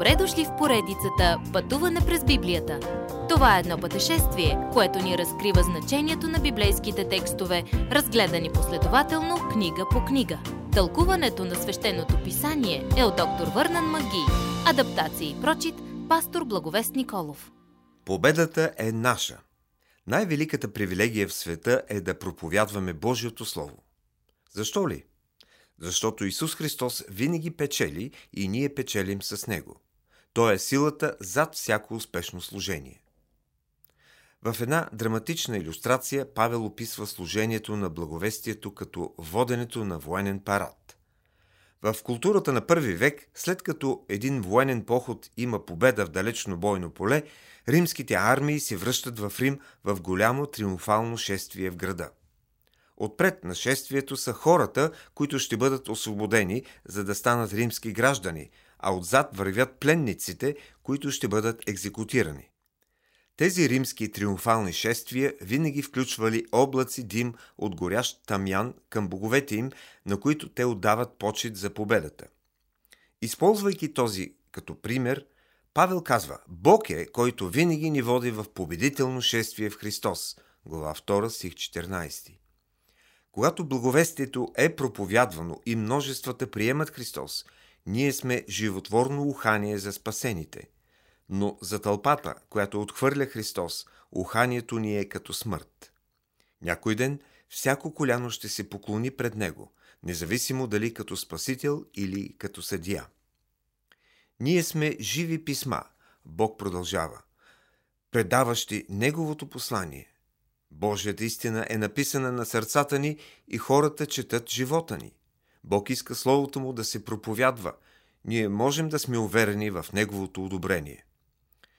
Добре дошли в поредицата Пътуване през Библията. Това е едно пътешествие, което ни разкрива значението на библейските текстове, разгледани последователно книга по книга. Тълкуването на свещеното писание е от доктор Върнан Маги. Адаптация и прочит, пастор Благовест Николов. Победата е наша. Най-великата привилегия в света е да проповядваме Божието Слово. Защо ли? Защото Исус Христос винаги печели и ние печелим с Него. Той е силата зад всяко успешно служение. В една драматична иллюстрация Павел описва служението на благовестието като воденето на военен парад. В културата на първи век, след като един военен поход има победа в далечно бойно поле, римските армии се връщат в Рим в голямо триумфално шествие в града. Отпред на шествието са хората, които ще бъдат освободени, за да станат римски граждани, а отзад вървят пленниците, които ще бъдат екзекутирани. Тези римски триумфални шествия винаги включвали облаци дим от горящ тамян към боговете им, на които те отдават почет за победата. Използвайки този като пример, Павел казва, Бог е, който винаги ни води в победително шествие в Христос. Глава 2, стих 14. Когато благовестието е проповядвано и множествата приемат Христос, ние сме животворно ухание за спасените. Но за тълпата, която отхвърля Христос, уханието ни е като смърт. Някой ден всяко коляно ще се поклони пред Него, независимо дали като Спасител или като съдия. Ние сме живи писма, Бог продължава, предаващи Неговото послание. Божията истина е написана на сърцата ни и хората четат живота ни. Бог иска Словото му да се проповядва. Ние можем да сме уверени в Неговото одобрение.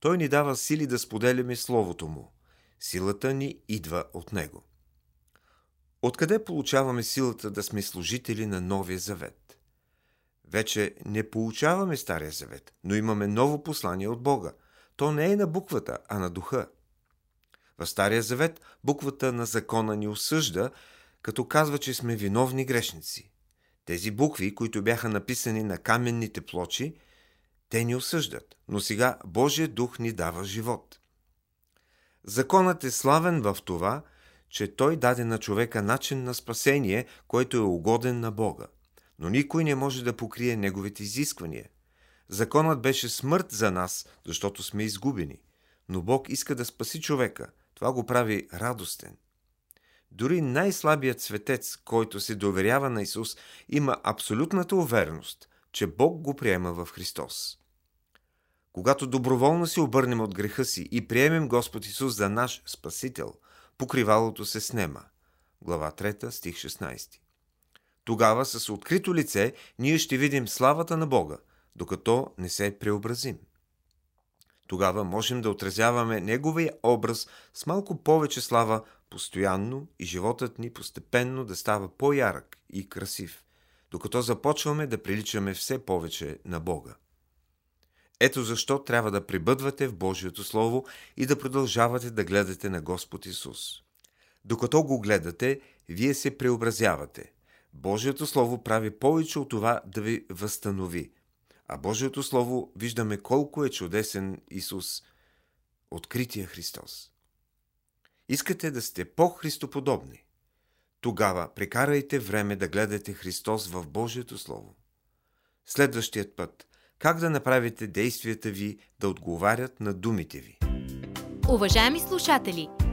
Той ни дава сили да споделяме Словото му. Силата ни идва от Него. Откъде получаваме силата да сме служители на Новия Завет? Вече не получаваме Стария Завет, но имаме ново послание от Бога. То не е на буквата, а на духа. В Стария Завет буквата на закона ни осъжда, като казва, че сме виновни грешници. Тези букви, които бяха написани на каменните плочи, те ни осъждат, но сега Божия дух ни дава живот. Законът е славен в това, че той даде на човека начин на спасение, който е угоден на Бога. Но никой не може да покрие неговите изисквания. Законът беше смърт за нас, защото сме изгубени. Но Бог иска да спаси човека – това го прави радостен. Дори най-слабият светец, който се доверява на Исус, има абсолютната увереност, че Бог го приема в Христос. Когато доброволно се обърнем от греха си и приемем Господ Исус за наш Спасител, покривалото се снема. Глава 3, стих 16. Тогава с открито лице ние ще видим славата на Бога, докато не се преобразим. Тогава можем да отразяваме Неговия образ с малко повече слава постоянно и животът ни постепенно да става по-ярък и красив, докато започваме да приличаме все повече на Бога. Ето защо трябва да прибъдвате в Божието Слово и да продължавате да гледате на Господ Исус. Докато го гледате, вие се преобразявате. Божието Слово прави повече от това да ви възстанови – а Божието Слово виждаме колко е чудесен Исус, открития Христос. Искате да сте по-христоподобни? Тогава прекарайте време да гледате Христос в Божието Слово. Следващият път – как да направите действията ви да отговарят на думите ви. Уважаеми слушатели!